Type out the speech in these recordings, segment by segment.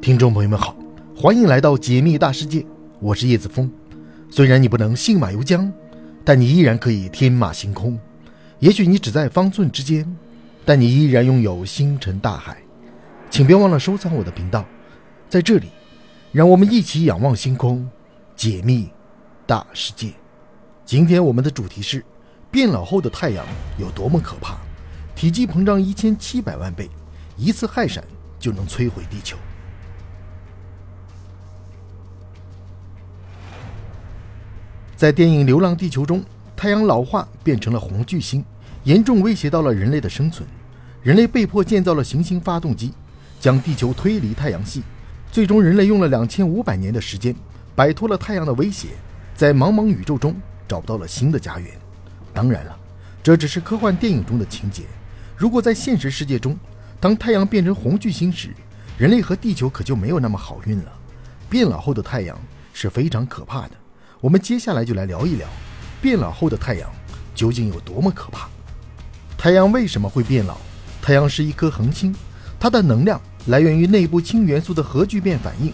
听众朋友们好，欢迎来到解密大世界，我是叶子峰。虽然你不能信马由缰，但你依然可以天马行空。也许你只在方寸之间，但你依然拥有星辰大海。请别忘了收藏我的频道，在这里，让我们一起仰望星空，解密大世界。今天我们的主题是：变老后的太阳有多么可怕？体积膨胀一千七百万倍，一次氦闪就能摧毁地球。在电影《流浪地球》中，太阳老化变成了红巨星，严重威胁到了人类的生存。人类被迫建造了行星发动机，将地球推离太阳系。最终，人类用了两千五百年的时间，摆脱了太阳的威胁，在茫茫宇宙中找到了新的家园。当然了，这只是科幻电影中的情节。如果在现实世界中，当太阳变成红巨星时，人类和地球可就没有那么好运了。变老后的太阳是非常可怕的。我们接下来就来聊一聊，变老后的太阳究竟有多么可怕？太阳为什么会变老？太阳是一颗恒星，它的能量来源于内部氢元素的核聚变反应。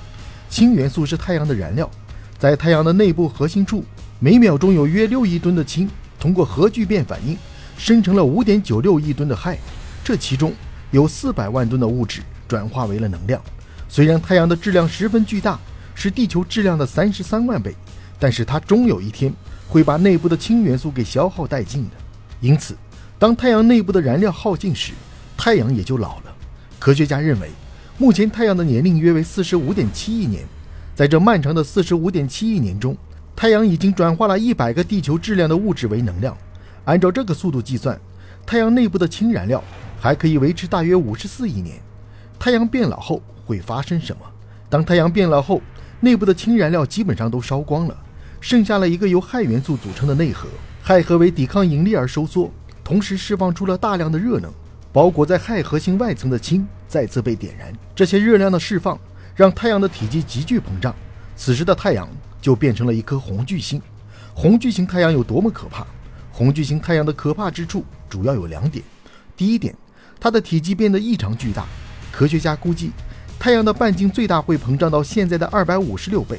氢元素是太阳的燃料，在太阳的内部核心处，每秒钟有约六亿吨的氢通过核聚变反应，生成了五点九六亿吨的氦。这其中有四百万吨的物质转化为了能量。虽然太阳的质量十分巨大，是地球质量的三十三万倍。但是它终有一天会把内部的氢元素给消耗殆尽的，因此，当太阳内部的燃料耗尽时，太阳也就老了。科学家认为，目前太阳的年龄约为四十五点七亿年，在这漫长的四十五点七亿年中，太阳已经转化了一百个地球质量的物质为能量。按照这个速度计算，太阳内部的氢燃料还可以维持大约五十四亿年。太阳变老后会发生什么？当太阳变老后，内部的氢燃料基本上都烧光了。剩下了一个由氦元素组成的内核，氦核为抵抗引力而收缩，同时释放出了大量的热能。包裹在氦核心外层的氢再次被点燃，这些热量的释放让太阳的体积急剧膨胀。此时的太阳就变成了一颗红巨星。红巨星太阳有多么可怕？红巨星太阳的可怕之处主要有两点。第一点，它的体积变得异常巨大。科学家估计，太阳的半径最大会膨胀到现在的二百五十六倍。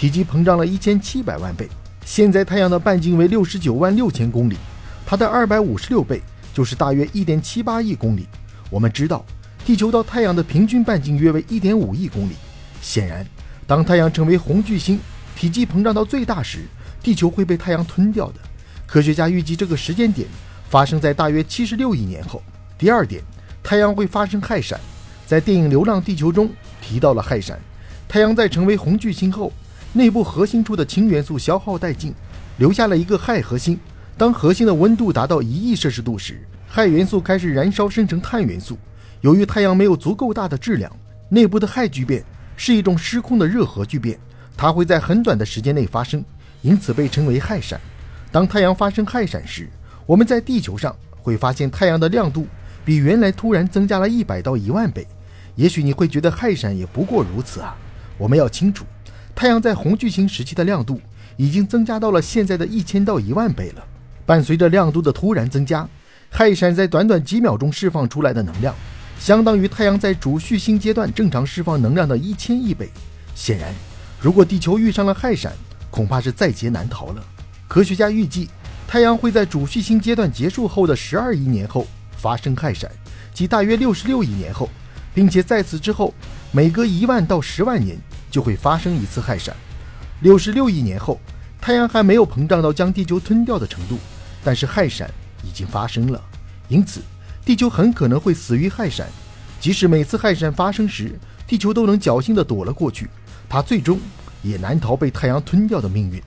体积膨胀了一千七百万倍。现在太阳的半径为六十九万六千公里，它的二百五十六倍就是大约一点七八亿公里。我们知道，地球到太阳的平均半径约为一点五亿公里。显然，当太阳成为红巨星，体积膨胀到最大时，地球会被太阳吞掉的。科学家预计这个时间点发生在大约七十六亿年后。第二点，太阳会发生氦闪，在电影《流浪地球》中提到了氦闪。太阳在成为红巨星后。内部核心处的氢元素消耗殆尽，留下了一个氦核心。当核心的温度达到一亿摄氏度时，氦元素开始燃烧生成碳元素。由于太阳没有足够大的质量，内部的氦聚变是一种失控的热核聚变，它会在很短的时间内发生，因此被称为氦闪。当太阳发生氦闪时，我们在地球上会发现太阳的亮度比原来突然增加了一百到一万倍。也许你会觉得氦闪也不过如此啊！我们要清楚。太阳在红巨星时期的亮度已经增加到了现在的一千到一万倍了。伴随着亮度的突然增加，氦闪在短短几秒钟释放出来的能量，相当于太阳在主序星阶段正常释放能量的一千亿倍。显然，如果地球遇上了氦闪，恐怕是在劫难逃了。科学家预计，太阳会在主序星阶段结束后的十二亿年后发生氦闪，即大约六十六亿年后，并且在此之后，每隔一万到十万年。就会发生一次氦闪。六十六亿年后，太阳还没有膨胀到将地球吞掉的程度，但是氦闪已经发生了，因此地球很可能会死于氦闪。即使每次氦闪发生时，地球都能侥幸地躲了过去，它最终也难逃被太阳吞掉的命运。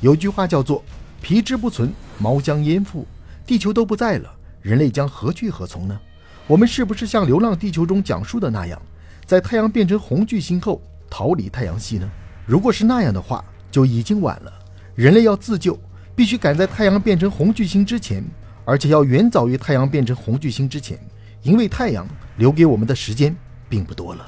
有句话叫做“皮之不存，毛将焉附”，地球都不在了，人类将何去何从呢？我们是不是像《流浪地球》中讲述的那样，在太阳变成红巨星后？逃离太阳系呢？如果是那样的话，就已经晚了。人类要自救，必须赶在太阳变成红巨星之前，而且要远早于太阳变成红巨星之前，因为太阳留给我们的时间并不多了。